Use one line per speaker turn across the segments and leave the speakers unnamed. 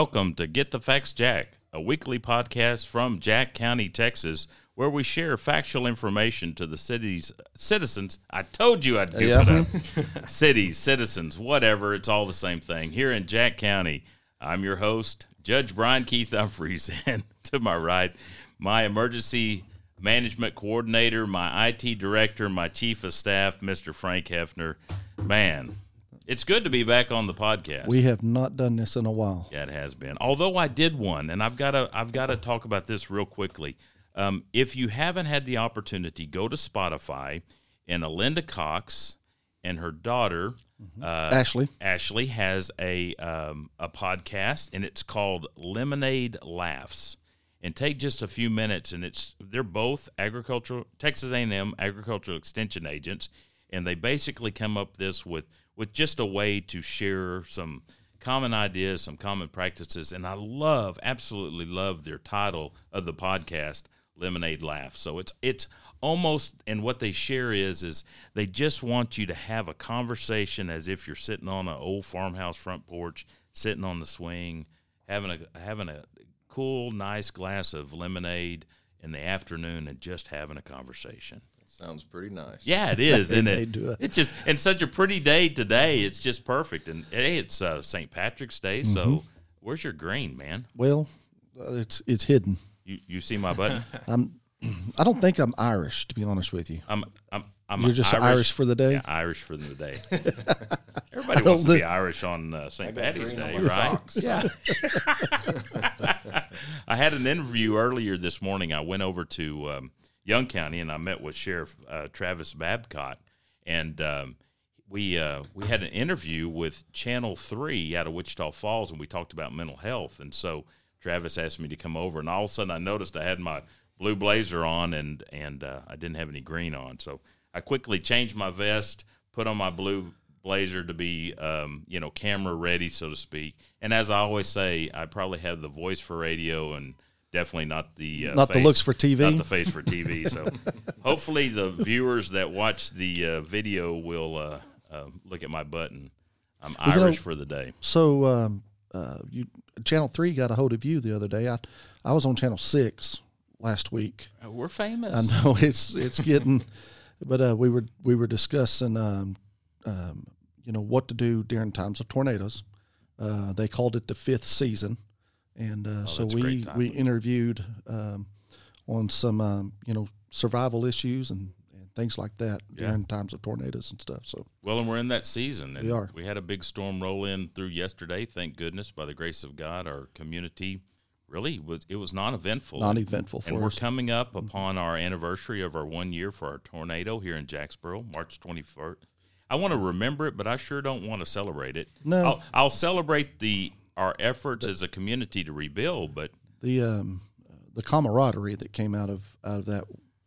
Welcome to Get the Facts Jack, a weekly podcast from Jack County, Texas, where we share factual information to the city's citizens. I told you I'd do
Yeah.
it up. Cities, citizens, whatever, it's all the same thing. Here in Jack County, I'm your host, Judge Brian Keith Humphreys, and to my right, my emergency management coordinator, my IT director, my chief of staff, Mr. Frank Hefner. Man, it's good to be back on the podcast.
We have not done this in a while.
Yeah, it has been. Although I did one, and I've got to I've got to talk about this real quickly. Um, if you haven't had the opportunity, go to Spotify, and Alinda Cox and her daughter uh,
Ashley,
Ashley has a um, a podcast, and it's called Lemonade Laughs. And take just a few minutes, and it's they're both agricultural Texas A&M agricultural extension agents, and they basically come up this with with just a way to share some common ideas, some common practices, and I love, absolutely love their title of the podcast, Lemonade Laugh. So it's it's almost and what they share is is they just want you to have a conversation as if you're sitting on an old farmhouse front porch, sitting on the swing, having a having a cool, nice glass of lemonade in the afternoon and just having a conversation.
Sounds pretty nice.
Yeah, it is, isn't it?
it?
It's just and such a pretty day today. It's just perfect. And hey, it's uh, St. Patrick's Day, so where's your green, man?
well, uh, it's it's hidden.
You you see my button?
I'm. I don't think I'm Irish, to be honest with you.
I'm I'm I'm
You're just Irish, for the day.
Yeah, Irish for the day. Everybody wants to be Irish on uh, St.
got
Patty's Day, right?
socks.
Yeah. I had an interview earlier this morning. I went over to um, Young County and I met with Sheriff uh, Travis Babcock, and um, we uh, we had an interview with Channel Three out of Wichita Falls, and we talked about mental health. And so Travis asked me to come over, and all of a sudden I noticed I had my blue blazer on, and and uh, I didn't have any green on. So I quickly changed my vest, put on my blue blazer to be um, you know camera ready so to speak and as i always say i probably have the voice for radio and definitely not the uh,
Not the looks for TV.
not the face for tv so hopefully the viewers that watch the uh, video will uh, uh, look at my button i'm
you know-
irish for the day
So, um, uh, you Channel Three got a hold of you the other day. I I was on Channel Six last week.
Uh, we're famous
I know it's it's getting, but uh, we were we were discussing, um, um, you know, what to do during times of tornadoes. Uh, they called it the fifth season, and uh, so
Oh, great
we we interviewed um, on some um, you know survival issues and, and things like that
Yeah.
during times of tornadoes and stuff. So
Well, and we're in that season. And
We are.
We had a big storm roll in through yesterday. Thank goodness, by the grace of God, our community really was. It was non-eventful.
non-eventful
and we're
us.
coming up upon our anniversary of our one year for our tornado here in Jacksboro, March 21st. I want to remember it, but I sure don't want to celebrate it.
No.
I'll, I'll celebrate the our efforts as a community to rebuild, but
the um, the camaraderie that came out of out of that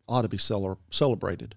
ought to be cele- celebrated.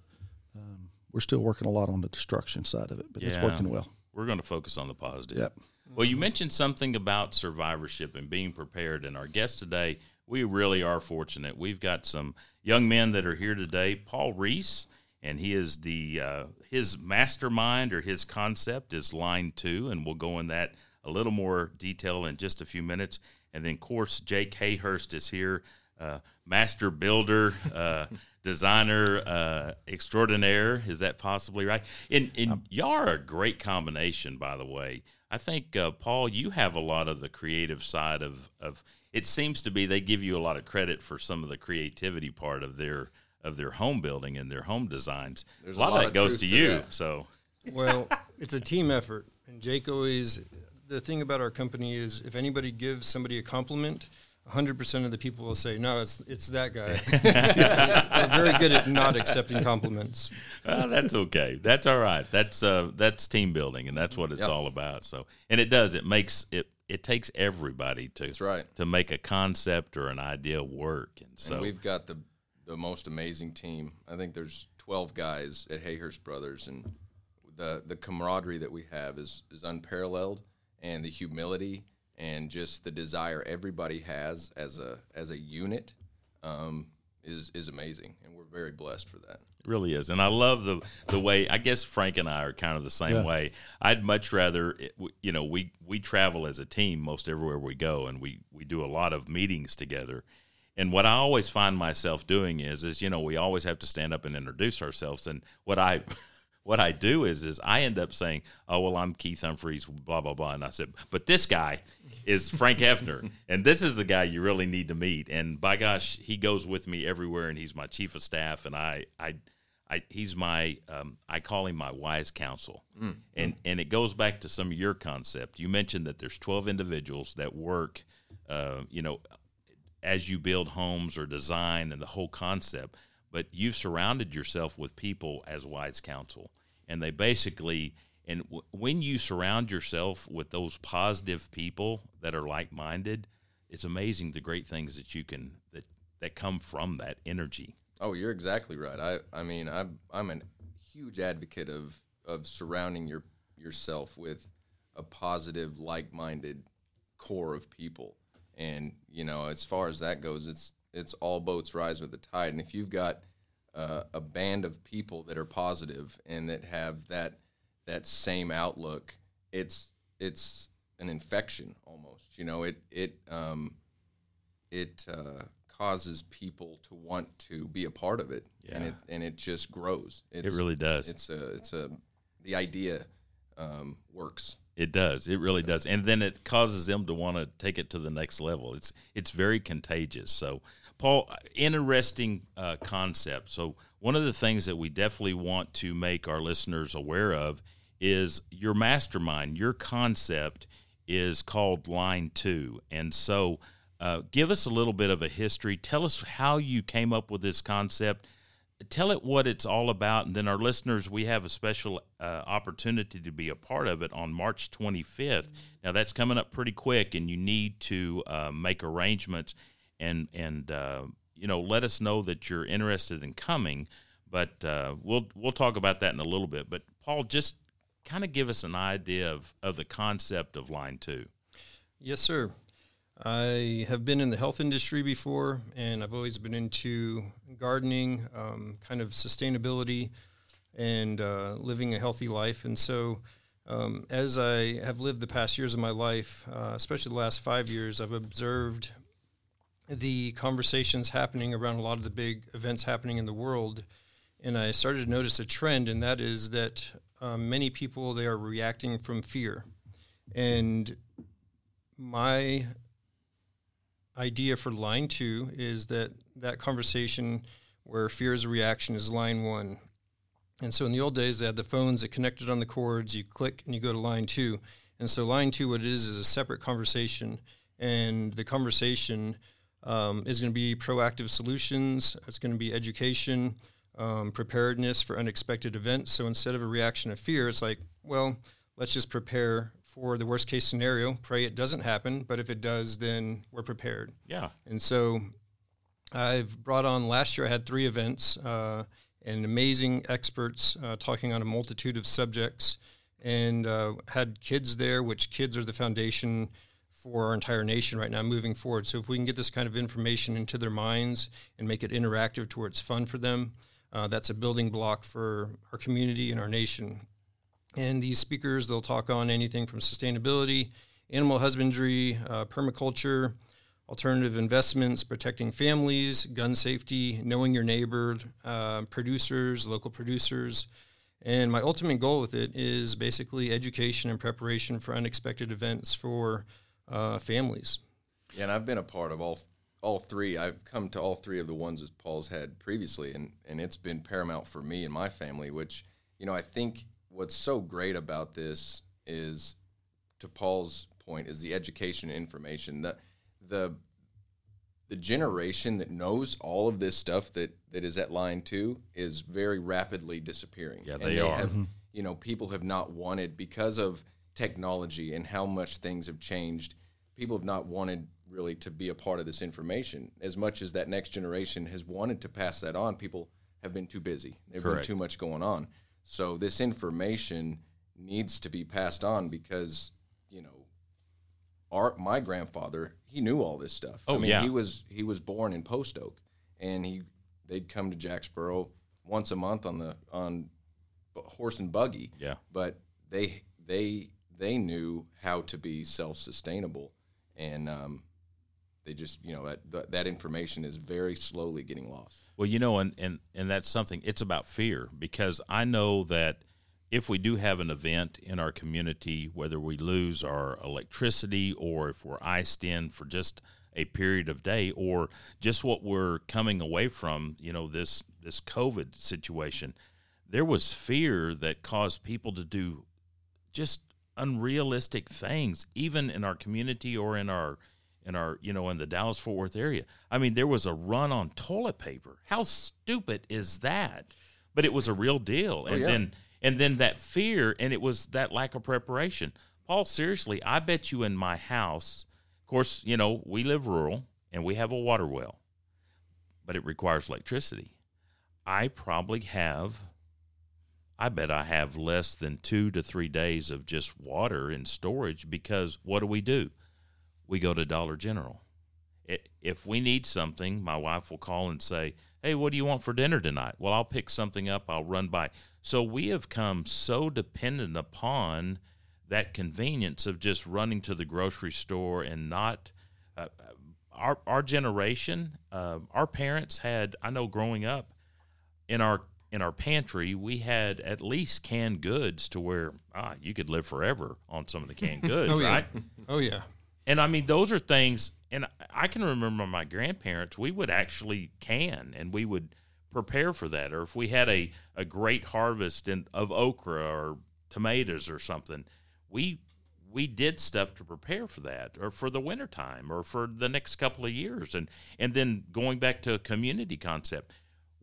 Um, we're still working a lot on the destruction side of it, but it's working well.
we're going to focus on the positive.
Yep.
Well, you mentioned something about survivorship and being prepared, and our guest today, we really are fortunate. We've got some young men that are here today. Paul Risse, and he is the uh, his mastermind or his concept is Line Two, and we'll go in that a little more detail in just a few minutes. And then, of course, Jake Hayhurst is here, uh, master builder. Uh, Designer uh, extraordinaire, is that possibly right? And, and y'all are a great combination, by the way. I think uh, Paul, you have a lot of the creative side of of. It seems to be they give you a lot of credit for some of the creativity part of their of their home building and their home designs.
There's
a lot,
a lot
of that
of
goes to
to
you.
that.
So
Well, it's a team effort, and Jake always. The thing about our company is, if anybody gives somebody a compliment, 100% of the people will say, "No, it's it's that guy." We're very good at not accepting compliments.
uh, that's okay. That's all right. That's uh, that's team building, and that's what it's
Yep.
all about. So, and it does. It makes it. It takes everybody to
That's right.
to make a concept or an idea work, and so
and we've got the the most amazing team. I think there's 12 guys at Hayhurst Brothers, and the the camaraderie that we have is is unparalleled, and the humility and just the desire everybody has as a as a unit um, is is amazing, and we're very blessed for that.
It really is, and I love the the way. I guess Frank and I are kind of the same
Yeah.
way. I'd much rather, you know, we we travel as a team most everywhere we go, and we we do a lot of meetings together. And what I always find myself doing is, is you know, we always have to stand up and introduce ourselves. And what I what I do is, is I end up saying, "Oh well, I'm Keith Humphreys, blah blah blah," and I said, "But this guy is Frank Hefner, and this is the guy you really need to meet." And by gosh, he goes with me everywhere, and he's my chief of staff, and I I. I, he's my um, I call him my wise counsel, and and it goes back to some of your concept. You mentioned that there's 12 individuals that work, uh, you know, as you build homes or design and the whole concept, but you've surrounded yourself with people as wise counsel. And they basically, and w- when you surround yourself with those positive people that are like minded, it's amazing the great things that you can, that, that come from that energy.
Oh, you're exactly right. I, I mean, I'm, I'm a huge advocate of, of surrounding your, yourself with a positive, like-minded core of people. And you know, as far as that goes, it's it's all boats rise with the tide. And if you've got uh, a band of people that are positive and that have that that same outlook, it's it's an infection almost. You know, it it um, it uh, causes people to want to be a part of it, and it and it just grows. It's,
It really does.
It's a it's a the idea um, works.
It does. It really does. And then it causes them to want to take it to the next level. It's it's very contagious. So, Paul, interesting uh, concept. So, one of the things that we definitely want to make our listeners aware of is your mastermind. Your concept is called Line Two, and so uh, give us a little bit of a history. Tell us how you came up with this concept tell it what it's all about and then our listeners we have a special uh, opportunity to be a part of it on march 25th now that's coming up pretty quick and you need to uh, make arrangements and and uh, you know let us know that you're interested in coming but uh, we'll we'll talk about that in a little bit. But paul just kind of give us an idea of, of the concept of line two.
Yes, sir. I have been in the health industry before, and I've always been into gardening, um, kind of sustainability, and uh, living a healthy life. And so, um, as I have lived the past years of my life, uh, especially the last five years, I've observed the conversations happening around a lot of the big events happening in the world. And I started to notice a trend, and that is that um, many people they are reacting from fear. And my idea for line two is that that conversation where fear is a reaction is line one. And so in the old days, they had the phones that connected on the cords. You click and you go to line two. And so line two, what it is, is a separate conversation. And the conversation um, is going to be proactive solutions. It's going to be education, um, preparedness for unexpected events. So instead of a reaction of fear, it's like, well, let's just prepare for the worst case scenario. Pray it doesn't happen, but if it does, then we're prepared.
yeah
And so I've brought on last year, I had three events uh, and amazing experts uh, talking on a multitude of subjects and uh, had kids there, which kids are the foundation for our entire nation right now moving forward. So if we can get this kind of information into their minds and make it interactive to where it's fun for them, uh, that's a building block for our community and our nation. And these speakers, they'll talk on anything from sustainability, animal husbandry, uh, permaculture, alternative investments, protecting families, gun safety, knowing your neighbor, uh, producers, local producers. And my ultimate goal with it is basically education and preparation for unexpected events for uh, families.
Yeah, and I've been a part of all all three. I've come to all three of the ones that Paul's had previously, and and it's been paramount for me and my family. Which you know, I think what's so great about this is, to Paul's point, is the education and information. The the the generation that knows all of this stuff that that is at line two is very rapidly disappearing.
Yeah,
And
they are.
Have, mm-hmm. you know, people have not wanted because of technology and how much things have changed. People have not wanted really to be a part of this information as much as that next generation has wanted to pass that on. People have been too busy. There's been
Correct.
too much going on. So this information needs to be passed on because you know our my grandfather he knew all this stuff.
Oh,
I mean,
yeah.
he was he was born in Post Oak, and he they'd come to Jacksboro once a month on the on horse and buggy.
Yeah.
But they they they knew how to be self sustainable, and um, they just you know that, that information is very slowly getting lost.
Well, you know, and, and, and that's something, it's about fear because I know that if we do have an event in our community, whether we lose our electricity or if we're iced in for just a period of day or just what we're coming away from, you know, this, this COVID situation, there was fear that caused people to do just unrealistic things, even in our community or in our in our you know in the Dallas Fort Worth area. I mean, there was a run on toilet paper. How stupid is that? But it was a real deal. Oh, and
yeah.
then and then that fear and it was that lack of preparation. Paul, seriously, I bet you in my house, of course, you know, we live rural and we have a water well, but it requires electricity. I probably have I bet I have less than two to three days of just water in storage because what do we do? We go to Dollar General. I- If we need something, my wife will call and say, Hey, what do you want for dinner tonight? Well, I'll pick something up, I'll run by. So we have come so dependent upon that convenience of just running to the grocery store and not. Uh, our, our generation, uh, our parents had, I know growing up, in our in our pantry we had at least canned goods to where ah you could live forever on some of the canned goods
Oh yeah.
right
Oh yeah.
And i mean those are things and i can remember my grandparents we would actually can and we would prepare for that or if we had a, a great harvest in, of okra or tomatoes or something we we did stuff to prepare for that or for the wintertime or for the next couple of years and and then going back to a community concept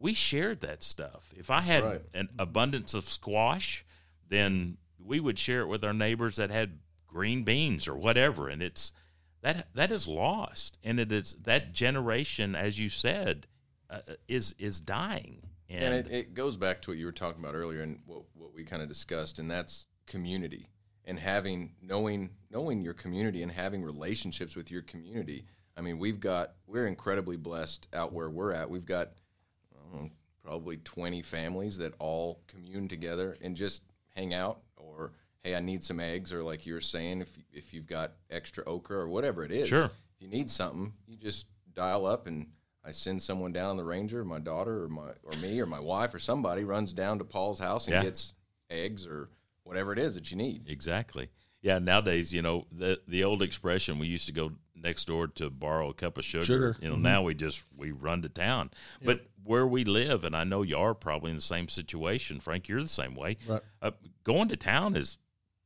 we shared that stuff. If I had
right.
an abundance of squash, then we would share it with our neighbors that had green beans or whatever, and it's that that is lost, and it is that generation, as you said, uh, is is dying. And,
And it, it goes back to what you were talking about earlier and what, what we kind of discussed, and that's community and having knowing knowing your community and having relationships with your community. I mean, we've got we're incredibly blessed out where we're at. We've got know, probably 20 families that all commune together and just hang out hey, I need some eggs or like you were saying if if you've got extra okra or whatever it is.
Sure.
If you need something, you just dial up and I send someone down on the Ranger, my daughter or my or me or my wife or somebody runs down to Paul's house and
Yeah.
gets eggs or whatever it is that you need.
Exactly. Yeah. Nowadays, you know, the the old expression we used to go next door to borrow a cup of sugar.
Sugar.
You know, now we just we run to town. But where we live, and I know you are probably in the same situation, Frank. You're the same way.
Right.
Uh, going to town is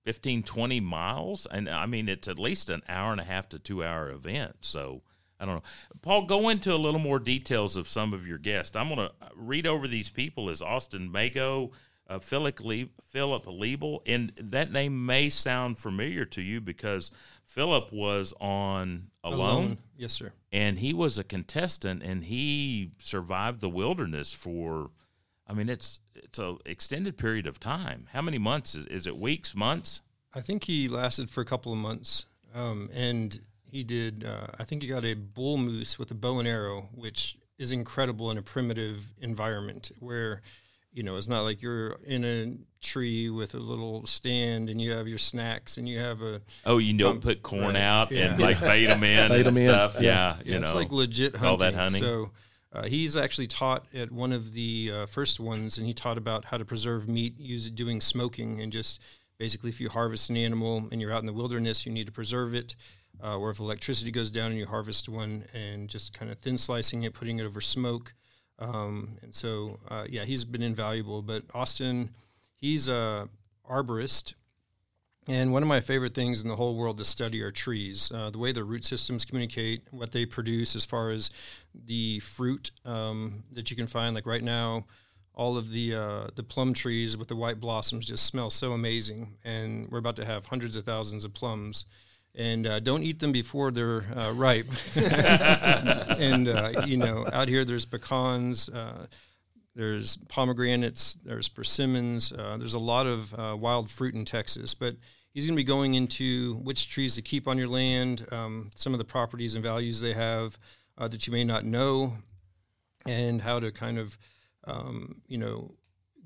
15, 20 miles, and I mean it's at least an hour and a half to two hour event. So. I don't know. Paul, go into a little more details of some of your guests. I'm going to read over these people as Austin Mago, uh, Philip, Le- Philip Liebel, and that name may sound familiar to you because Philip was on Alone,
Yes, sir.
and he was a contestant, and he survived the wilderness for, I mean, it's it's a extended period of time. How many months is, is it? Weeks, months?
I think he lasted for a couple of months, um, and he did. Uh, I think he got a bull moose with a bow and arrow, which is incredible in a primitive environment where, you know, it's not like you're in a tree with a little stand and you have your snacks and you have a.
Oh, you don't
Um,
put corn
right.
out and like bait them in
Bait
and
'em in.
stuff.
Yeah.
Yeah, you
it's
know,
like legit hunting.
all that hunting.
So uh, he's actually taught at one of the uh, first ones, and he taught about how to preserve meat, using doing smoking, and just basically if you harvest an animal and you're out in the wilderness, you need to preserve it. Uh, or if electricity goes down and you harvest one, and just kind of thin slicing it, putting it over smoke. Um, and so, uh, yeah, he's been invaluable. But Austin, he's a arborist, and one of my favorite things in the whole world to study are trees. Uh, the way the root systems communicate, what they produce as far as the fruit um, that you can find. Like right now, all of the uh, the plum trees with the white blossoms just smell so amazing, and we're about to have hundreds of thousands of plums. And uh, don't eat them before they're uh, ripe. and uh, you know, out here there's pecans. Uh, there's pomegranates, there's persimmons, uh, there's a lot of uh, wild fruit in Texas. But he's going to be going into which trees to keep on your land, um, some of the properties and values they have uh, that you may not know, and how to kind of um, you know,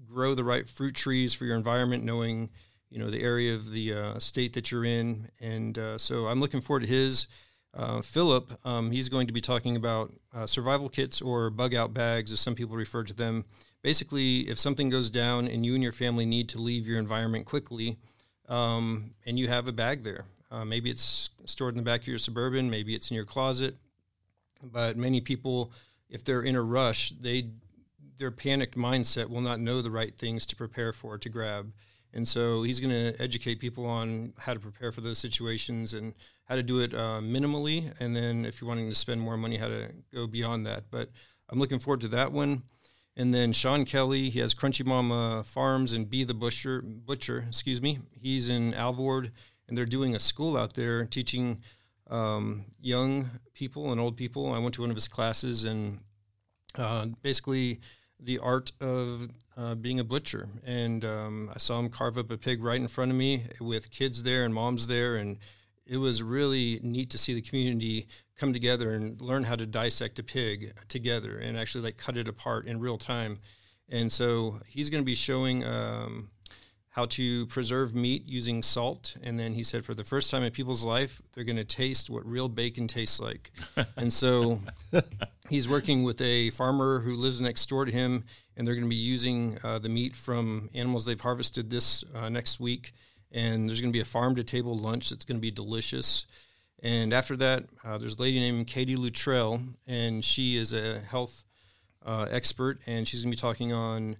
grow the right fruit trees for your environment, knowing you know the area of the uh, state that you're in, and uh, so I'm looking forward to his. Uh, Philip, um, he's going to be talking about uh, survival kits or bug out bags, as some people refer to them. Basically, if something goes down and you and your family need to leave your environment quickly, um, and you have a bag there, uh, maybe it's stored in the back of your suburban, maybe it's in your closet. But many people, if they're in a rush, they their panicked mindset will not know the right things to prepare for to grab. And so he's going to educate people on how to prepare for those situations and how to do it uh, minimally. And then if you're wanting to spend more money, how to go beyond that. But I'm looking forward to that one. And then Sean Kelly, he has Crunchy Mama Farms and Be the Butcher, Butcher, excuse me. He's in Alvord, and they're doing a school out there teaching um, young people and old people. I went to one of his classes, and uh, basically the art of uh, being a butcher. And um, I saw him carve up a pig right in front of me with kids there and moms there. And it was really neat to see the community come together and learn how to dissect a pig together and actually like cut it apart in real time. And so he's going to be showing um, how to preserve meat using salt. And then he said, for the first time in people's life, they're going to taste what real bacon tastes like. and so he's working with a farmer who lives next door to him, and they're going to be using uh, the meat from animals they've harvested this uh, next week. And there's going to be a farm to table lunch that's going to be delicious. And after that, uh, there's a lady named Katie Luttrell, and she is a health uh, expert, and she's going to be talking on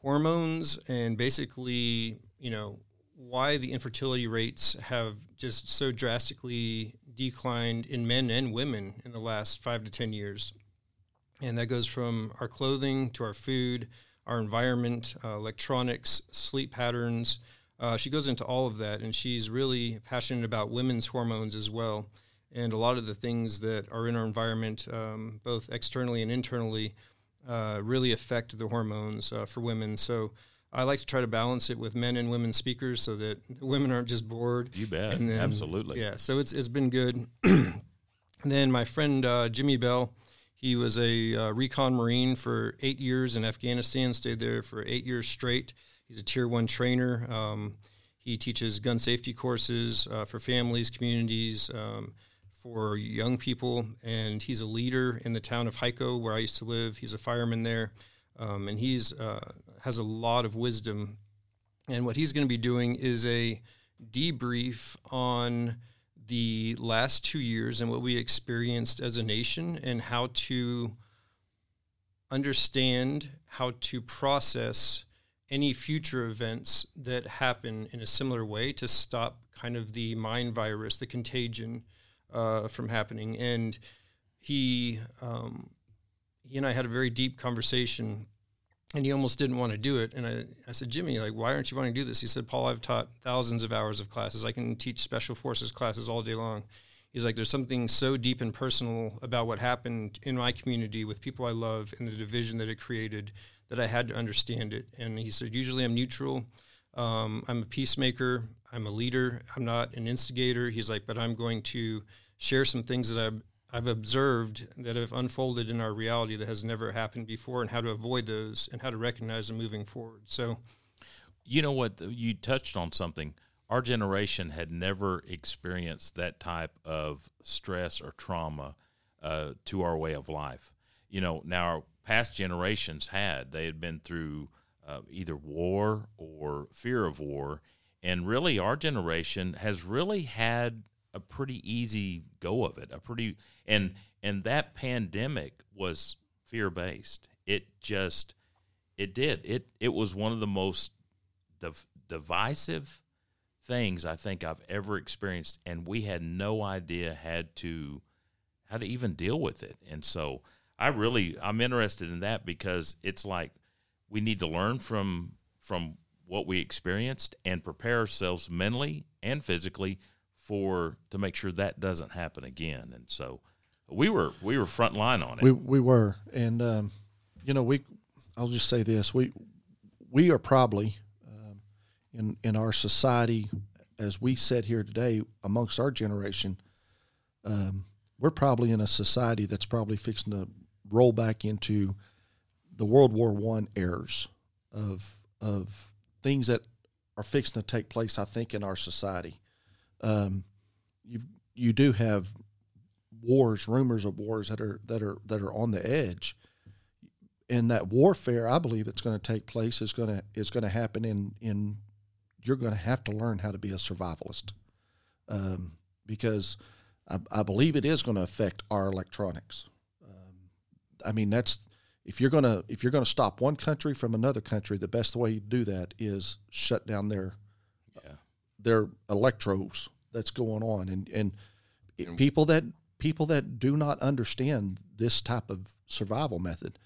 hormones and basically, you know, why the infertility rates have just so drastically declined in men and women in the last five to 10 years. And that goes from our clothing to our food, our environment, uh, electronics, sleep patterns. Uh, she goes into all of that, and she's really passionate about women's hormones as well. And a lot of the things that are in our environment, um, both externally and internally, uh, really affect the hormones uh, for women. So I like to try to balance it with men and women speakers so that women aren't just bored.
You bet. Then, Absolutely.
Yeah. So it's it's been good. then my friend uh, Jimmy Bell, he was a uh, recon Marine for eight years in Afghanistan. Stayed there for eight years straight. He's a Tier One trainer. Um, he teaches gun safety courses uh, for families, communities. Um, for young people, and he's a leader in the town of Hico, where I used to live. He's a fireman there, um, and he's uh, has a lot of wisdom. And what he's going to be doing is a debrief on the last two years and what we experienced as a nation, and how to understand how to process any future events that happen in a similar way to stop kind of the mind virus, the contagion uh, from happening. And he um, he and I had a very deep conversation, and he almost didn't want to do it. And I, I said, Jimmy, like, why aren't you wanting to do this? He said, Paul, I've taught thousands of hours of classes. I can teach special forces classes all day long. He's like, there's something so deep and personal about what happened in my community with people I love and the division that it created that I had to understand it. And he said, usually I'm neutral. Um, I'm a peacemaker. I'm a leader. I'm not an instigator. He's like, but I'm going to share some things that I've, I've observed that have unfolded in our reality that has never happened before and how to avoid those and how to recognize them moving forward. So,
you know what? You touched on something. Our generation had never experienced that type of stress or trauma uh, to our way of life. You know, now our past generations had. They had been through uh, either war or fear of war and really, our generation has really had a pretty easy go of it. A pretty and and that pandemic was fear based. It just it did it. It was one of the most div- divisive things I think I've ever experienced, and we had no idea had to how to even deal with it. And so I really I'm interested in that because it's like we need to learn from from what we experienced and prepare ourselves mentally and physically for to make sure that doesn't happen again. And so we were we were front line on it.
We we were, and um, you know we I'll just say this we we are probably um, in in our society as we sit here today amongst our generation. Um, we're probably in a society that's probably fixing to roll back into the World War One errors of of things that are fixing to take place. I think in our society, um, you you do have wars, rumors of wars that are that are that are on the edge, and that warfare, I believe, it's going to take place is going to is going to happen in in. You're going to have to learn how to be a survivalist, um, because I, I believe it is going to affect our electronics. Um, I mean, that's if you're gonna if you're gonna stop one country from another country, the best way to do that is shut down their. Their electrodes that's going on, and and it- people that people that do not understand this type of survival method,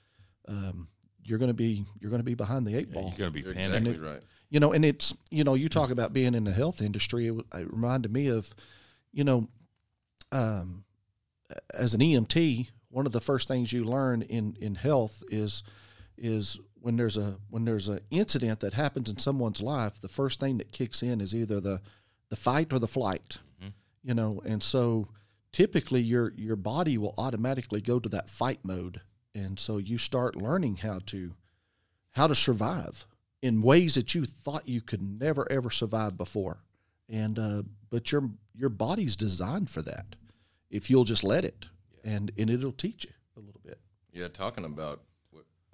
um, you're going to be you're going to be behind the eight
Yeah,
ball
you're going to be
You're
panicking.
exactly right.
you know and it's you know you talk about being in the health industry it, it reminded me of you know um, as an emt one of the first things you learn in in health is is when there's a when there's an incident that happens in someone's life the first thing that kicks in is either the the fight or the flight you know? And so typically your your body will automatically go to that fight mode. And so you start learning how to how to survive in ways that you thought you could never ever survive before. And uh, but your your body's designed for that if you'll just let it and and it'll teach you a little bit.
Yeah, talking about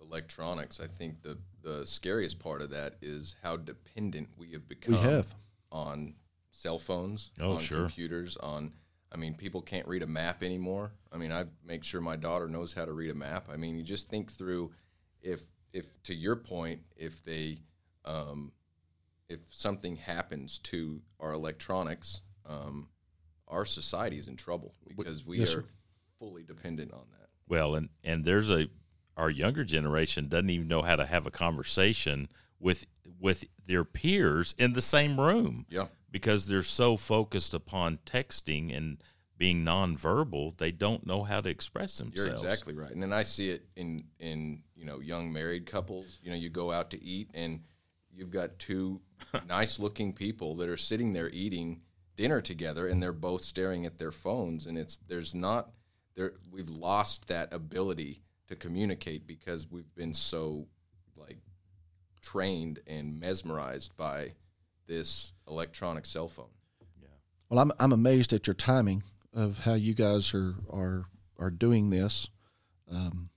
electronics, I think the the scariest part of that is how dependent we have become.
have.
on cell phones,
Oh,
on
sure.
computers, on. I mean, people can't read a map anymore. I mean, I make sure my daughter knows how to read a map. I mean, you just think through if if to your point, if they um, if something happens to our electronics, um, our society is in trouble because we
Yes,
are
sir.
fully dependent on that.
Well, and and there's a our younger generation doesn't even know how to have a conversation with with their peers in the same room.
Yeah.
Because they're so focused upon texting and being nonverbal, they don't know how to express themselves.
You're exactly right, and then I see it in in you know young married couples. You know, you go out to eat, and you've got two nice looking people that are sitting there eating dinner together, and they're both staring at their phones, and it's there's not there. We've lost that ability to communicate because we've been so like trained and mesmerized by this electronic cell phone. Yeah.
Well, I'm I'm amazed at your timing of how you guys are are are doing this. Um,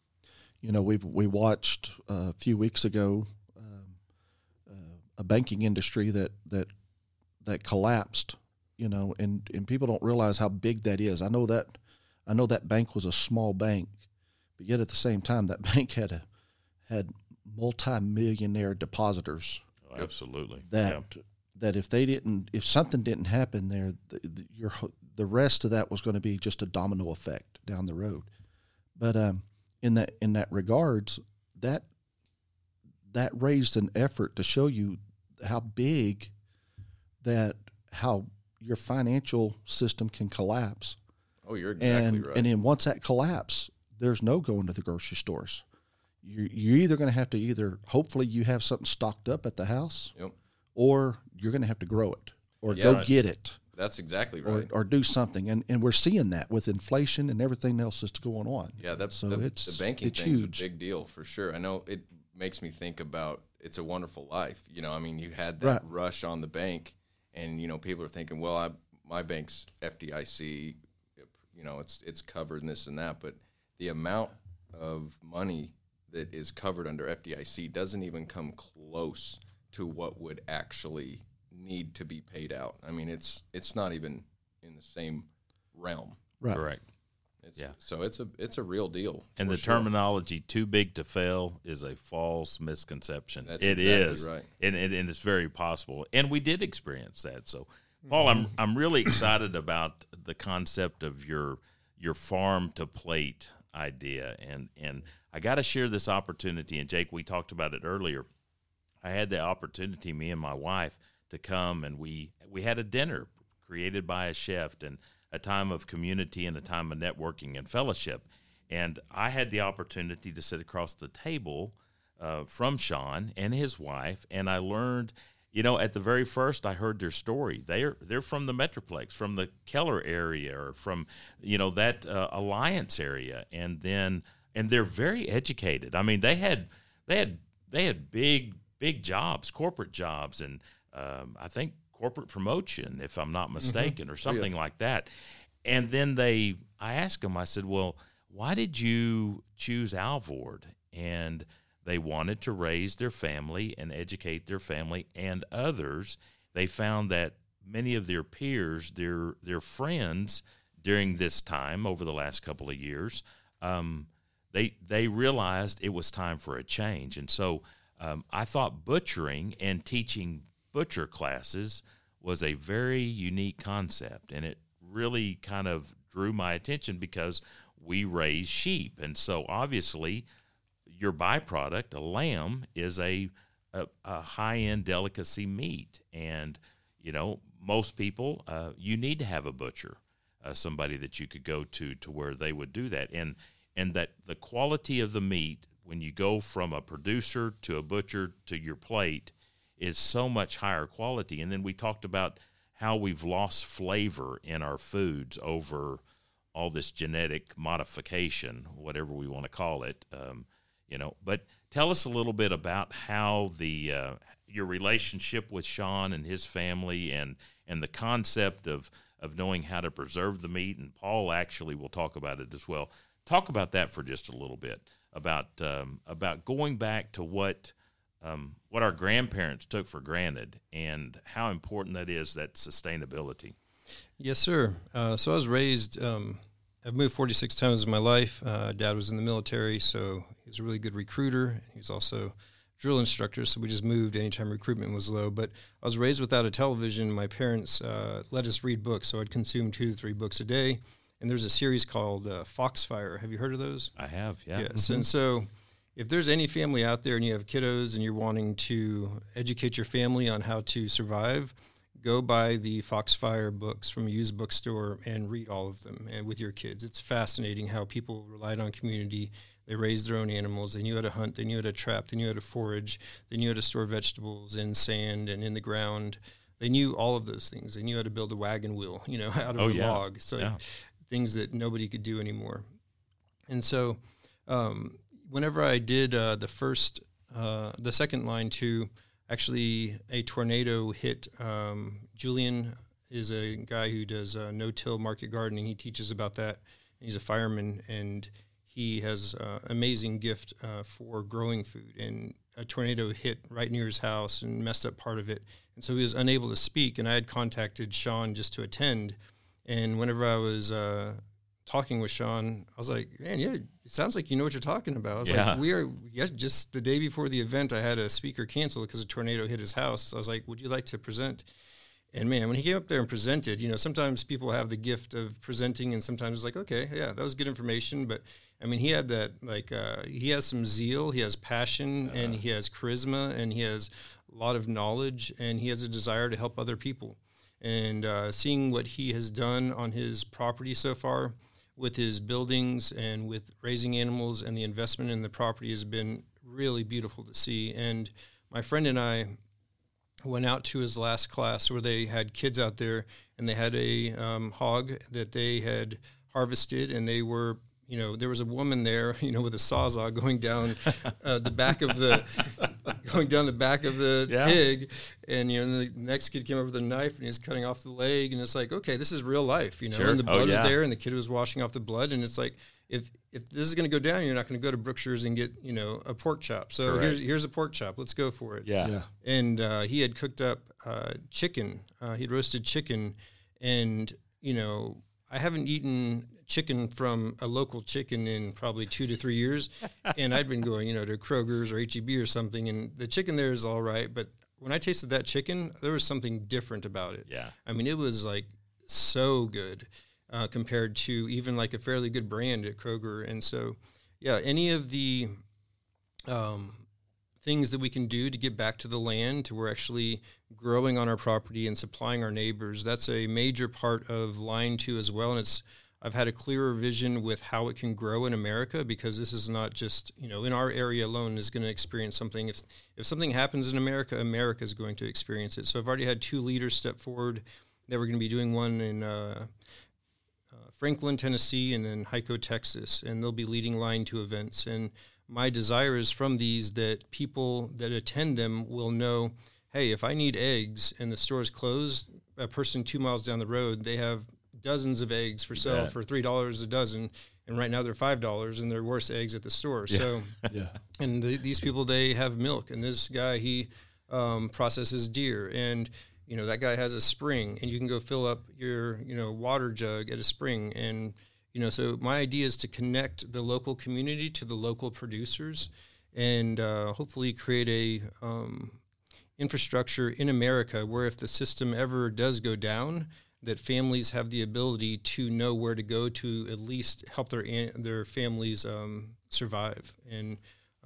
you know, we've we watched uh, a few weeks ago um, uh, a banking industry that that that collapsed. You know, and and people don't realize how big that is. I know that I know that bank was a small bank, but yet at the same time, that bank had a had multi-millionaire depositors
Oh, absolutely.
that
Yeah.
that if they didn't if something didn't happen there the, the, your the rest of that was going to be just a domino effect down the road but um in that in that regards that that raised an effort to show you how big that how your financial system can collapse
Oh, you're exactly
and
right.
and then once that collapse, there's no going to the grocery stores. You're, you're either going to have to either hopefully you have something stocked up at the house,
Yep.
or you're going to have to grow it or
Yeah,
go
right.
get it
That's exactly
or,
right.
or do something. And and we're seeing that with inflation and everything else that's going on.
Yeah, that's
so
the,
it's
the banking
it's
thing's
huge.
a big deal for sure. I know it makes me think about "It's a Wonderful Life." You know, I mean, you had that
Right.
rush on the bank, and you know, people are thinking, "Well, I, my bank's FDIC, you know, it's it's covered and this and that," but the amount of money that is covered under FDIC doesn't even come close to what would actually need to be paid out. I mean, it's it's not even in the same realm.
right.
Correct.
It's,
Yeah.
So it's a it's a real deal.
And the
sure.
terminology "too big to fail" is a false misconception.
That's
It
exactly
is,
right.
and, and and it's very possible. And we did experience that. So, Paul, I'm mm-hmm. I'm really excited about the concept of your your farm to plate idea, and and I got to share this opportunity. And Jake, we talked about it earlier. I had the opportunity, me and my wife, to come and we we had a dinner created by a chef and a time of community and a time of networking and fellowship. And I had the opportunity to sit across the table uh, from Sean and his wife, and I learned. You know, at the very first, I heard their story. They're they're from the Metroplex, from the Keller area, or from you know that uh, Alliance area, and then and they're very educated. I mean, they had they had they had big big jobs, corporate jobs, and um, I think corporate promotion, if I'm not mistaken, or something like that. And then they, I asked them, I said, well, why did you choose Alvord? And they wanted to raise their family and educate their family and others. They found that many of their peers, their their friends, during this time over the last couple of years, um, they they realized it was time for a change, and so um, I thought butchering and teaching butcher classes was a very unique concept, and it really kind of drew my attention because we raise sheep, and so obviously your byproduct, a lamb, is a a, a high end delicacy meat, and you know most people uh, you need to have a butcher, uh, somebody that you could go to to where they would do that, and and that the quality of the meat when you go from a producer to a butcher to your plate is so much higher quality. And then we talked about how we've lost flavor in our foods over all this genetic modification, whatever we want to call it. Um, you know, but tell us a little bit about how the uh, your relationship with Sean and his family, and and the concept of of knowing how to preserve the meat. And Paul actually will talk about it as well. Talk about that for just a little bit about um, about going back to what um, what our grandparents took for granted and how important that is that sustainability.
Yes, sir. Uh, so I was raised. Um, I've moved 46 times in my life. Uh, Dad was in the military, so he was a really good recruiter. He's also drill instructor, so we just moved anytime recruitment was low. But I was raised without a television. My parents uh, let us read books, so I'd consume two to three books a day and there's a series called uh, Foxfire. Have you heard of those?
I have, yeah.
Yes, mm-hmm. and so if there's any family out there and you have kiddos and you're wanting to educate your family on how to survive, go buy the Foxfire books from a used bookstore and read all of them and with your kids. It's fascinating how people relied on community. They raised their own animals. They knew how to hunt. They knew how to trap. They knew how to forage. They knew how to store vegetables in sand and in the ground. They knew all of those things. They knew how to build a wagon wheel, you know, out of oh, a yeah. log. So yeah things that nobody could do anymore. And so, um, whenever I did uh, the first, uh, the second line two actually a tornado hit. Um, Julian is a guy who does uh, no-till market gardening. He teaches about that. He's a fireman, and he has uh, amazing gift uh, for growing food. And a tornado hit right near his house and messed up part of it, and so he was unable to speak. And I had contacted Sean just to attend and whenever I was uh, talking with Sean, I was like, man, yeah, it sounds like you know what you're talking about. I was yeah. like, we are, yes, just the day before the event, I had a speaker cancel because a tornado hit his house. So I was like, would you like to present? And man, when he came up there and presented, you know, sometimes people have the gift of presenting, and sometimes it's like, okay, yeah, that was good information. But I mean, he had that, like, uh, he has some zeal, he has passion, uh and he has charisma, and he has a lot of knowledge, and he has a desire to help other people and uh, seeing what he has done on his property so far with his buildings and with raising animals and the investment in the property has been really beautiful to see. And my friend and I went out to his last class where they had kids out there and they had a um, hog that they had harvested and they were you know, there was a woman there, you know, with a sawzall going down uh, the back of the, going down the back of the yeah. pig, and you know, the next kid came over with a knife and he's cutting off the leg, and it's like, okay, this is real life, you know, sure. and the oh, blood oh, yeah. is there, and the kid was washing off the blood, and it's like, if if this is going to go down, you're not going to go to Brookshire's and get you know a pork chop. So Correct. here's here's a pork chop. Let's go for it.
Yeah. yeah.
And uh, he had cooked up uh, chicken. Uh, he'd roasted chicken, and you know I haven't eaten chicken from a local chicken in probably two to three years, and I'd been going, you know, to Kroger's or HEB or something, and the chicken there is all right, but when I tasted that chicken, there was something different about it.
Yeah,
I mean, it was like so good uh, compared to even like a fairly good brand at Kroger, and so yeah, any of the um, things that we can do to get back to the land to we're actually growing on our property and supplying our neighbors that's a major part of line two as well and it's I've had a clearer vision with how it can grow in America because this is not just you know in our area alone is going to experience something. If if something happens in America, America is going to experience it. So I've already had two leaders step forward. That we're going to be doing one in uh, uh, Franklin, Tennessee, and then Hico, Texas, and they'll be leading line two events. And my desire is from these that people that attend them will know, hey, if I need eggs and the store is closed, a person two miles down the road, they have dozens of eggs for sale for three dollars a dozen, and right now they're five dollars, and they're worse eggs at the store. Yeah. So,
yeah,
and the, these people they have milk, and this guy he um, processes deer, and you know that guy has a spring, and you can go fill up your you know water jug at a spring, and you know so my idea is to connect the local community to the local producers, and uh, hopefully create a um, infrastructure in America where if the system ever does go down, that families have the ability to know where to go to at least help their their families um, survive and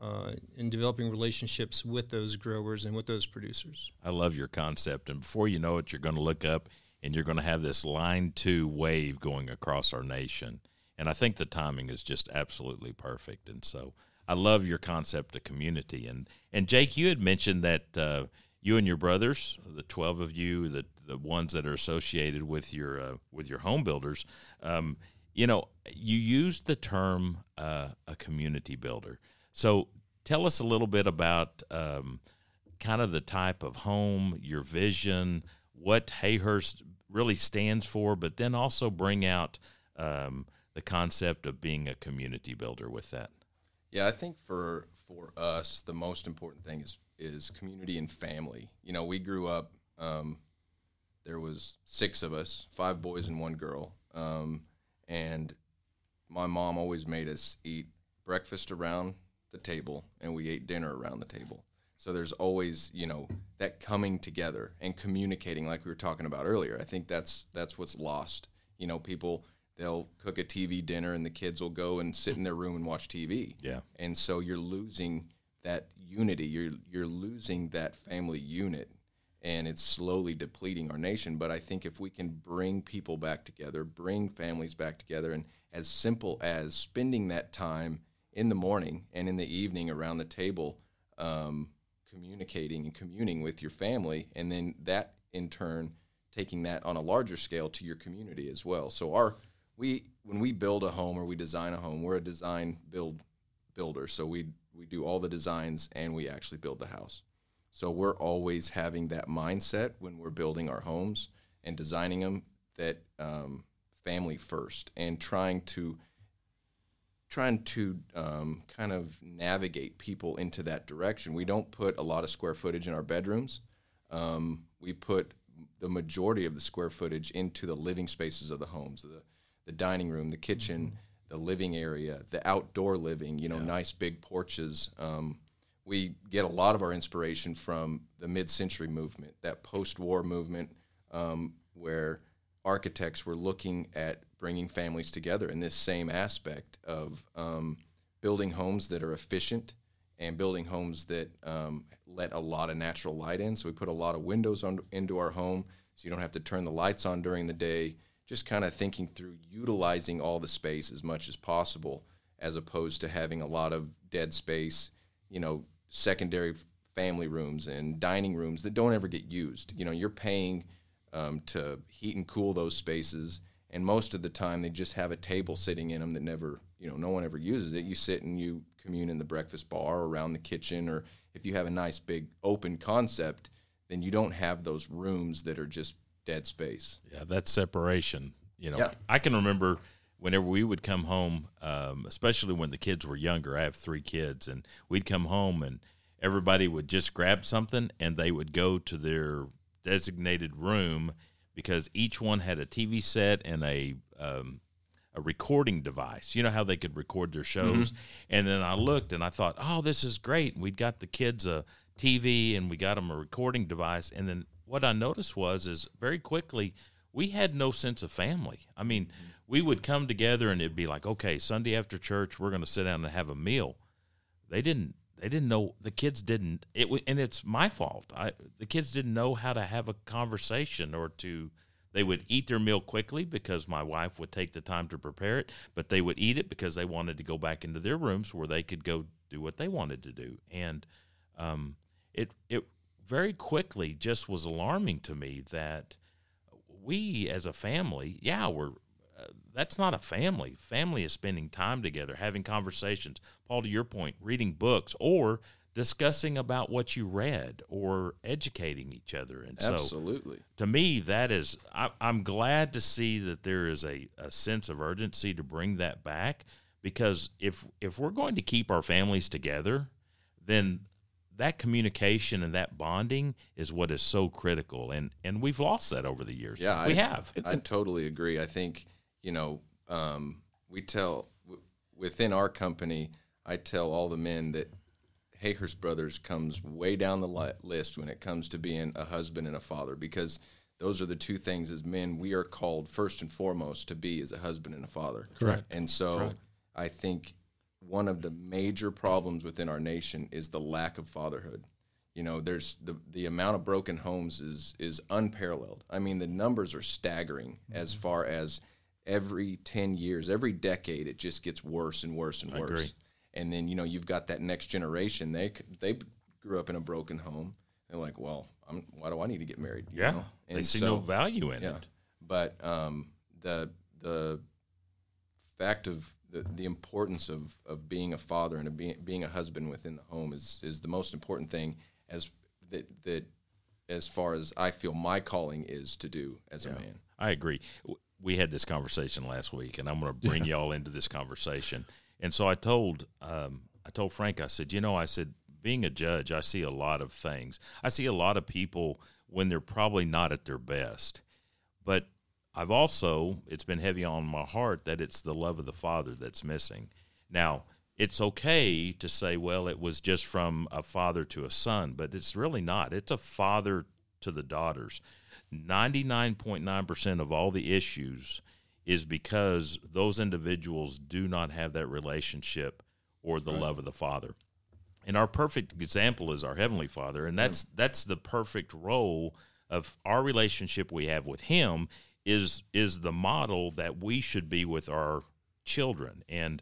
uh, in developing relationships with those growers and with those producers.
I love your concept, and before you know it, you're going to look up and you're going to have this line two wave going across our nation. And I think the timing is just absolutely perfect. And so I love your concept of community. And and Jake, you had mentioned that uh, you and your brothers, the twelve of you, the the ones that are associated with your uh, with your home builders, um, you know, you used the term uh, a community builder. So tell us a little bit about um, kind of the type of home, your vision, what Hayhurst really stands for, but then also bring out um, the concept of being a community builder with that.
Yeah, I think for for us, the most important thing is is community and family. You know, we grew up. Um, there was six of us, five boys and one girl, um, and my mom always made us eat breakfast around the table, and we ate dinner around the table. So there's always, you know, that coming together and communicating, like we were talking about earlier. I think that's that's what's lost. You know, people they'll cook a TV dinner, and the kids will go and sit in their room and watch TV.
Yeah,
and so you're losing that unity. You're you're losing that family unit, and it's slowly depleting our nation. But I think if we can bring people back together, bring families back together, and as simple as spending that time in the morning and in the evening around the table, um, communicating and communing with your family, and then that in turn taking that on a larger scale to your community as well. So our we when we build a home or we design a home, we're a design build builder. So we we do all the designs and we actually build the house. So we're always having that mindset when we're building our homes and designing them that um, family first and trying to trying to um, kind of navigate people into that direction. We don't put a lot of square footage in our bedrooms. Um, we put the majority of the square footage into the living spaces of the homes, the, the dining room, the kitchen, mm-hmm the living area, the outdoor living, you know, yeah. nice big porches. Um, we get a lot of our inspiration from the mid-century movement, that post-war movement, um, where architects were looking at bringing families together in this same aspect of um, building homes that are efficient and building homes that um, let a lot of natural light in. So we put a lot of windows on, into our home, so you don't have to turn the lights on during the day just kind of thinking through utilizing all the space as much as possible as opposed to having a lot of dead space, you know, secondary family rooms and dining rooms that don't ever get used. You know, you're paying um, to heat and cool those spaces, and most of the time they just have a table sitting in them that never, you know, no one ever uses it. You sit and you commune in the breakfast bar or around the kitchen, or if you have a nice big open concept, then you don't have those rooms that are just dead space.
Yeah, that separation. You know, yeah. I can remember whenever we would come home, um, especially when the kids were younger. I have three kids, and we'd come home and everybody would just grab something and they would go to their designated room because each one had a TV set and a um, a recording device. You know how they could record their shows. Mm-hmm. And then I looked and I thought, oh, this is great. We'd got the kids a TV and we got them a recording device. And then what I noticed was is very quickly we had no sense of family. I mean, mm-hmm. We would come together and it'd be like, okay, Sunday after church, we're going to sit down and have a meal. They didn't. They didn't know. The kids didn't. It and it's my fault. I the kids didn't know how to have a conversation or to. They would eat their meal quickly because my wife would take the time to prepare it, but they would eat it because they wanted to go back into their rooms where they could go do what they wanted to do. And um, it it very quickly just was alarming to me that we as a family, yeah, we're uh, that's not a family. Family is spending time together, having conversations. Paul, to your point, reading books or discussing about what you read or educating each other. And so,
Absolutely.
to me, that is, I, I'm glad to see that there is a, a sense of urgency to bring that back because if if we're going to keep our families together, then that communication and that bonding is what is so critical, and and we've lost that over the years.
Yeah,
we
I,
have.
I totally agree. I think you know um, we tell w- within our company. I tell all the men that Hayhurst Brothers comes way down the li- list when it comes to being a husband and a father because those are the two things as men we are called first and foremost to be as a husband and a father.
Correct.
And so I think one of the major problems within our nation is the lack of fatherhood. You know, there's the the amount of broken homes is is unparalleled. I mean, the numbers are staggering as far as every 10 years, every decade it just gets worse and worse and worse.
agree.
And then, you know, you've got that next generation. They they grew up in a broken home. They're like, "Well, I'm why do I need to get married?" You
Yeah,
know?
they
And
see
so-
no value in
yeah.
it.
But um, the the fact of the, the importance of, of being a father and being, being a husband within the home is, is the most important thing as that that as far as I feel my calling is to do as a man.
I agree. We had this conversation last week, and I'm going to bring y'all into this conversation. And so I told um, I told Frank, I said, you know, I said, being a judge, I see a lot of things. I see a lot of people when they're probably not at their best. But I've also, it's been heavy on my heart that it's the love of the Father that's missing. Now, it's okay to say, well, it was just from a father to a son, but it's really not. It's a father to the daughters. 99.9% of all the issues is because those individuals do not have that relationship or the love of the Father. And our perfect example is our heavenly Father, and that's that's the perfect role of our relationship we have with Him is is the model that we should be with our children. And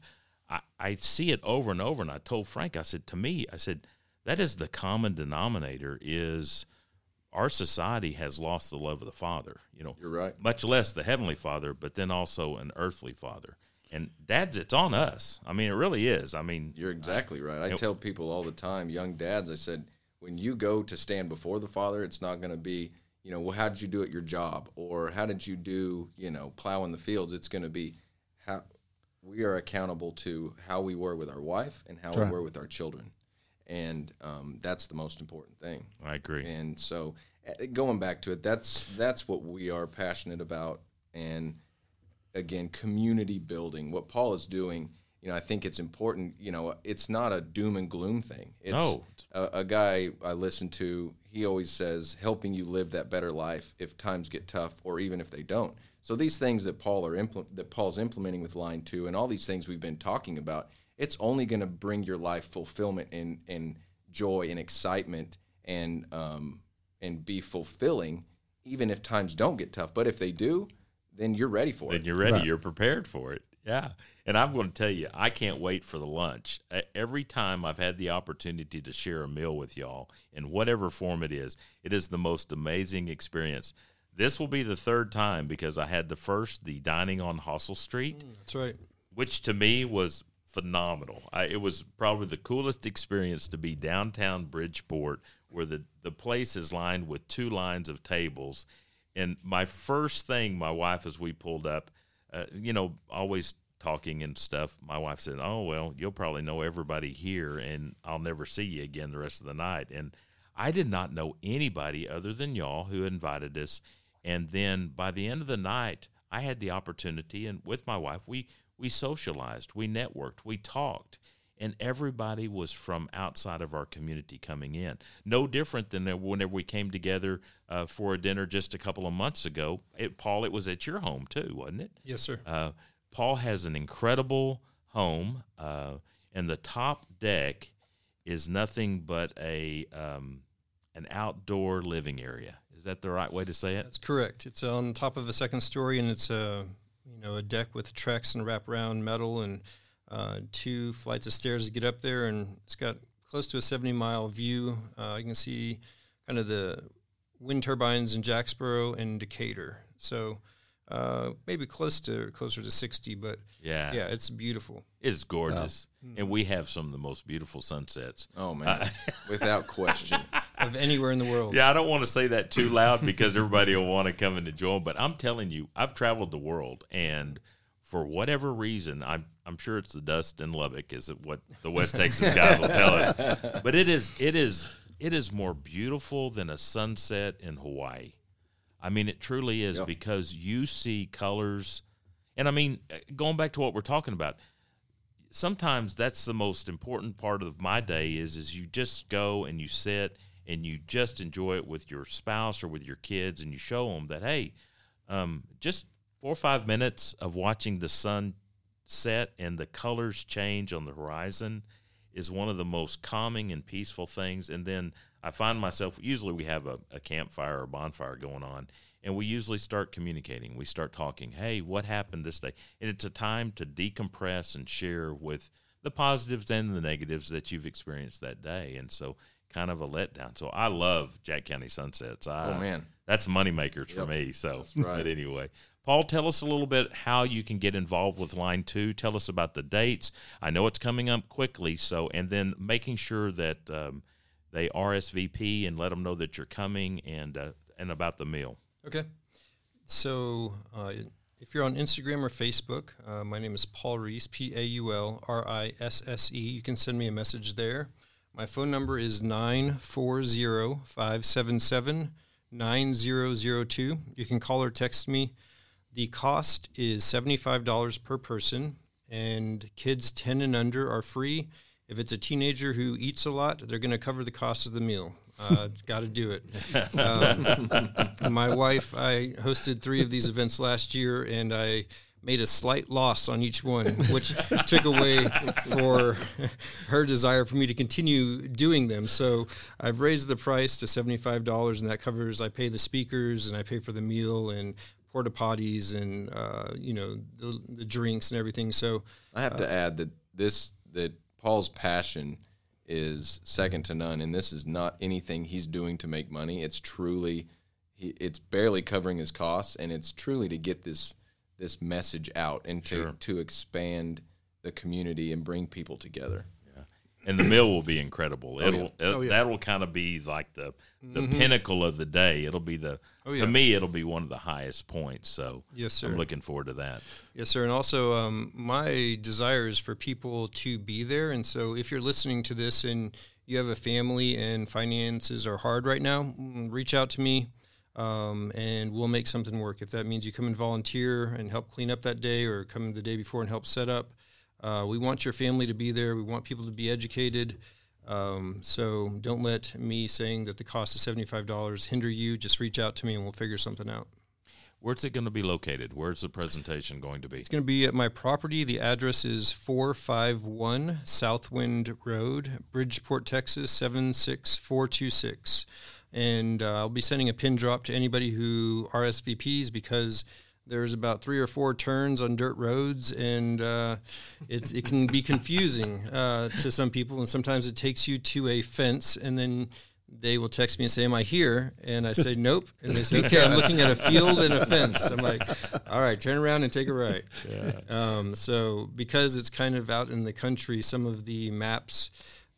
I, I see it over and over. And I told Frank, I said to me, I said that is the common denominator is our society has lost the love of the Father. You know,
You're right.
much less the heavenly Father, but then also an earthly Father. And dads, it's on us. I mean, it really is. I mean,
You're exactly right. I
Yep.
tell people all the time, young dads, I said, when you go to stand before the Father, it's not going to be, you know, well, how did you do at your job? Or how did you do, you know, plow in the fields? It's going to be how we are accountable to how we were with our wife and how we were with our children. And um, that's the most important thing.
I agree.
And so, uh, going back to it, that's that's what we are passionate about. And again, community building. What Paul is doing, you know, I think it's important. You know, it's not a doom and gloom thing. It's
No.
a, a guy I listen to. He always says, helping you live that better life if times get tough, or even if they don't. So these things that Paul are impl- that Paul's implementing with line two, and all these things we've been talking about, it's only going to bring your life fulfillment and and joy and excitement and um, and be fulfilling, even if times don't get tough. But if they do, then you're ready for it.
then
it.
you're ready.
Right.
You're prepared for it. Yeah. And I'm going to tell you, I can't wait for the lunch. Every time I've had the opportunity to share a meal with y'all in whatever form it is, it is the most amazing experience. This will be the third time because I had the first, the dining on Halsell Street,
That's right.
which to me was phenomenal. I, it was probably the coolest experience to be downtown Bridgeport, where the, the place is lined with two lines of tables. And my first thing, my wife, as we pulled up, uh, you know, always talking and stuff, my wife said, Oh, well, you'll probably know everybody here, and I'll never see you again the rest of the night. And I did not know anybody other than y'all who invited us. And then by the end of the night, I had the opportunity, and with my wife, we we socialized, we networked, we talked, and everybody was from outside of our community coming in. No different than whenever we came together uh, for a dinner just a couple of months ago. It, Paul, it was at your home too, wasn't it?
Yes, sir.
Uh, Paul has an incredible home, uh, and the top deck is nothing but a um, an outdoor living area. Is that the right way to say it?
That's correct. It's on top of a second story, and it's a you know a deck with tracks and wraparound metal and uh, two flights of stairs to get up there, and it's got close to a 70 mile view. Uh, you can see kind of the wind turbines in Jacksboro and Decatur. So uh, maybe close to closer to 60, but
Yeah.
yeah, it's beautiful.
It's gorgeous. And we have some of the most beautiful sunsets.
Oh man, without question.
Of anywhere in the world.
Yeah, I don't want to say that too loud because everybody will want to come and enjoy. But I'm telling you, I've traveled the world, and for whatever reason, I'm I'm sure it's the dust in Lubbock, is what the West Texas guys will tell us. But it is it is it is more beautiful than a sunset in Hawaii. I mean, it truly is
Yep.
because you see colors, and I mean, uh, going back to what we're talking about, sometimes that's the most important part of my day is is you just go and you sit and you just enjoy it with your spouse or with your kids and you show them that hey um, just four or five minutes of watching the sun set and the colors change on the horizon is one of the most calming and peaceful things. And then i find myself usually we have a, a campfire or bonfire going on and we usually start communicating. We start talking hey what happened this day? And it's a time to decompress and share with the positives and the negatives that you've experienced that day. And so kind of a letdown. So i love jack county sunsets. I,
Oh, man.
that's money makers for me so
right.
but anyway paul tell us a little bit how you can get involved with line two tell us about the dates i know it's coming up quickly so and then making sure that um, they rsvp and let them know that you're coming and uh, and about the meal
Okay. So uh, if you're on Instagram or Facebook, uh, my name is Paul Risse, P A U L R I S S E. You can send me a message there. My phone number is 940 577 9002. You can call or text me. The cost is $75 per person, and kids 10 and under are free. If it's a teenager who eats a lot, they're going to cover the cost of the meal. Uh, Got to do it. Um, my wife, I hosted three of these events last year, and I made a slight loss on each one, which took away for her desire for me to continue doing them. So I've raised the price to seventy-five dollars, and that covers I pay the speakers and I pay for the meal and porta potties and uh, you know the, the drinks and everything. So
I have to add that this that Paul's passion is second to none, and this is not anything he's doing to make money. It's truly, he, it's barely covering his costs, and it's truly to get this this message out and to
Sure.
to expand the community and bring people together.
And the meal will be incredible. It'll it-
Oh, yeah.
that'll kind of be like the the pinnacle of the day. It'll be the
Oh, yeah.
to me it'll be one of the highest points. So
Yes, sir.
I'm looking forward to that.
Yes, sir. And also, um, my desire is for people to be there. And so, if you're listening to this and you have a family and finances are hard right now, mm, reach out to me um, and we'll make something work. If that means you come and volunteer and help clean up that day or come the day before and help set up, uh, we want your family to be there. We want people to be educated. Um, so, don't let me saying that the cost is $75 hinder you. Just reach out to me and we'll figure something out.
Where's it going to be located? Where's the presentation going to be?
It's going to be at my property. The address is 451 Southwind Road, Bridgeport, Texas 76426. And uh, I'll be sending a pin drop to anybody who RSVPs because there's about three or four turns on dirt roads, and uh, it's, it can be confusing uh, to some people. And sometimes it takes you to a fence, and then they will text me and say, "Am I here?" And I say, "Nope." And they say, "Okay, I'm looking at a field and a fence." I'm like, "All right, turn around and take a right." Um, so because it's kind of out in the country, some of the maps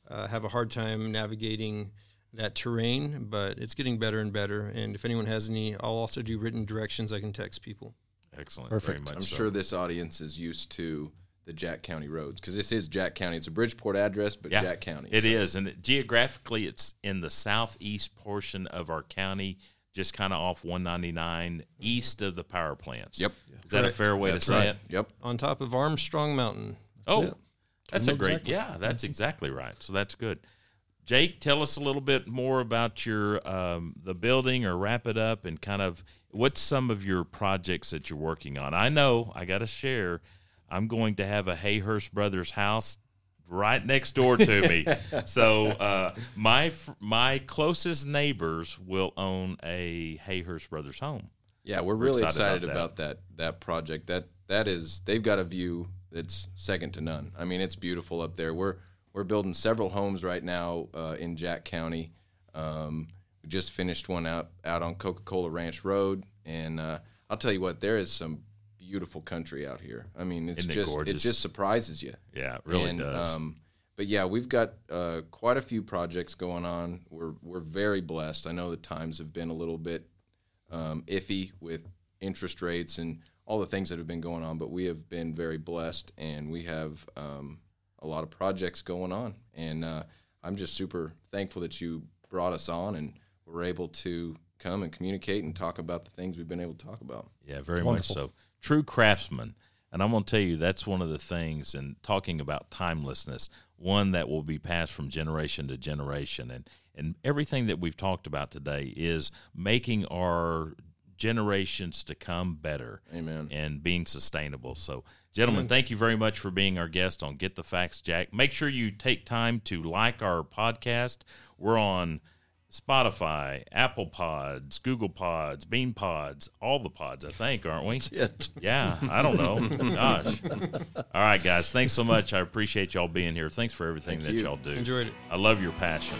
uh, have a hard time navigating that terrain, but it's getting better and better. And if anyone has any, I'll also do written directions. I can text people.
Excellent.
Perfect.
Very much
I'm
so.
sure this audience is used to the Jack County roads because this is Jack County. It's a Bridgeport address, but
Yeah,
Jack County.
It
So-
is, and it, geographically, it's in the southeast portion of our county, just kind of off 199, east of the power plants.
Yep.
Is that a fair way
That's
to say
right.
it?
Yep.
On top of Armstrong Mountain.
Oh,
it.
that's a great.
exactly.
Yeah, that's exactly right. So that's good. Jake, tell us a little bit more about your um, the building, or wrap it up, and kind of what's some of your projects that you're working on. I know I got to share. I'm going to have a Hayhurst Brothers house right next door to me. so uh, my my closest neighbors will own a Hayhurst Brothers home.
Yeah, we're really
excited
excited,
about
about, that. that project. That that is they've got a view that's second to none. I mean, it's beautiful up there. We're we're building several homes right now uh, in Jack County. Um, we just finished one out out on Coca Cola Ranch Road, and uh, I'll tell you what, there is some beautiful country out here. I mean, it's
Isn't it
just it
gorgeous?
just surprises you.
Yeah, it really
And,
does.
Um, but yeah, we've got uh, quite a few projects going on. We're we're very blessed. I know the times have been a little bit um, iffy with interest rates and all the things that have been going on, but we have been very blessed, and we have um, a lot of projects going on. And uh, I'm just super thankful that you brought us on and were able to come and communicate and talk about the things we've been able to talk about.
Yeah, very much so. True craftsman. And I'm going to tell you, that's one of the things in talking about timelessness, one that will be passed from generation to generation. And, and everything that we've talked about today is making our generations to come better
Amen.
and being sustainable. So, gentlemen, thank you very much for being our guest on Get the Facts, Jack. Make sure you take time to like our podcast. We're on Spotify, Apple Pods, Google Pods, Bean Pods, all the pods, I think, aren't we?
It.
Yeah, I don't know. Gosh. All right, guys. Thanks so much. I appreciate y'all being here. Thanks for everything
Thank
that
you.
y'all do.
Enjoyed it.
I love your passion.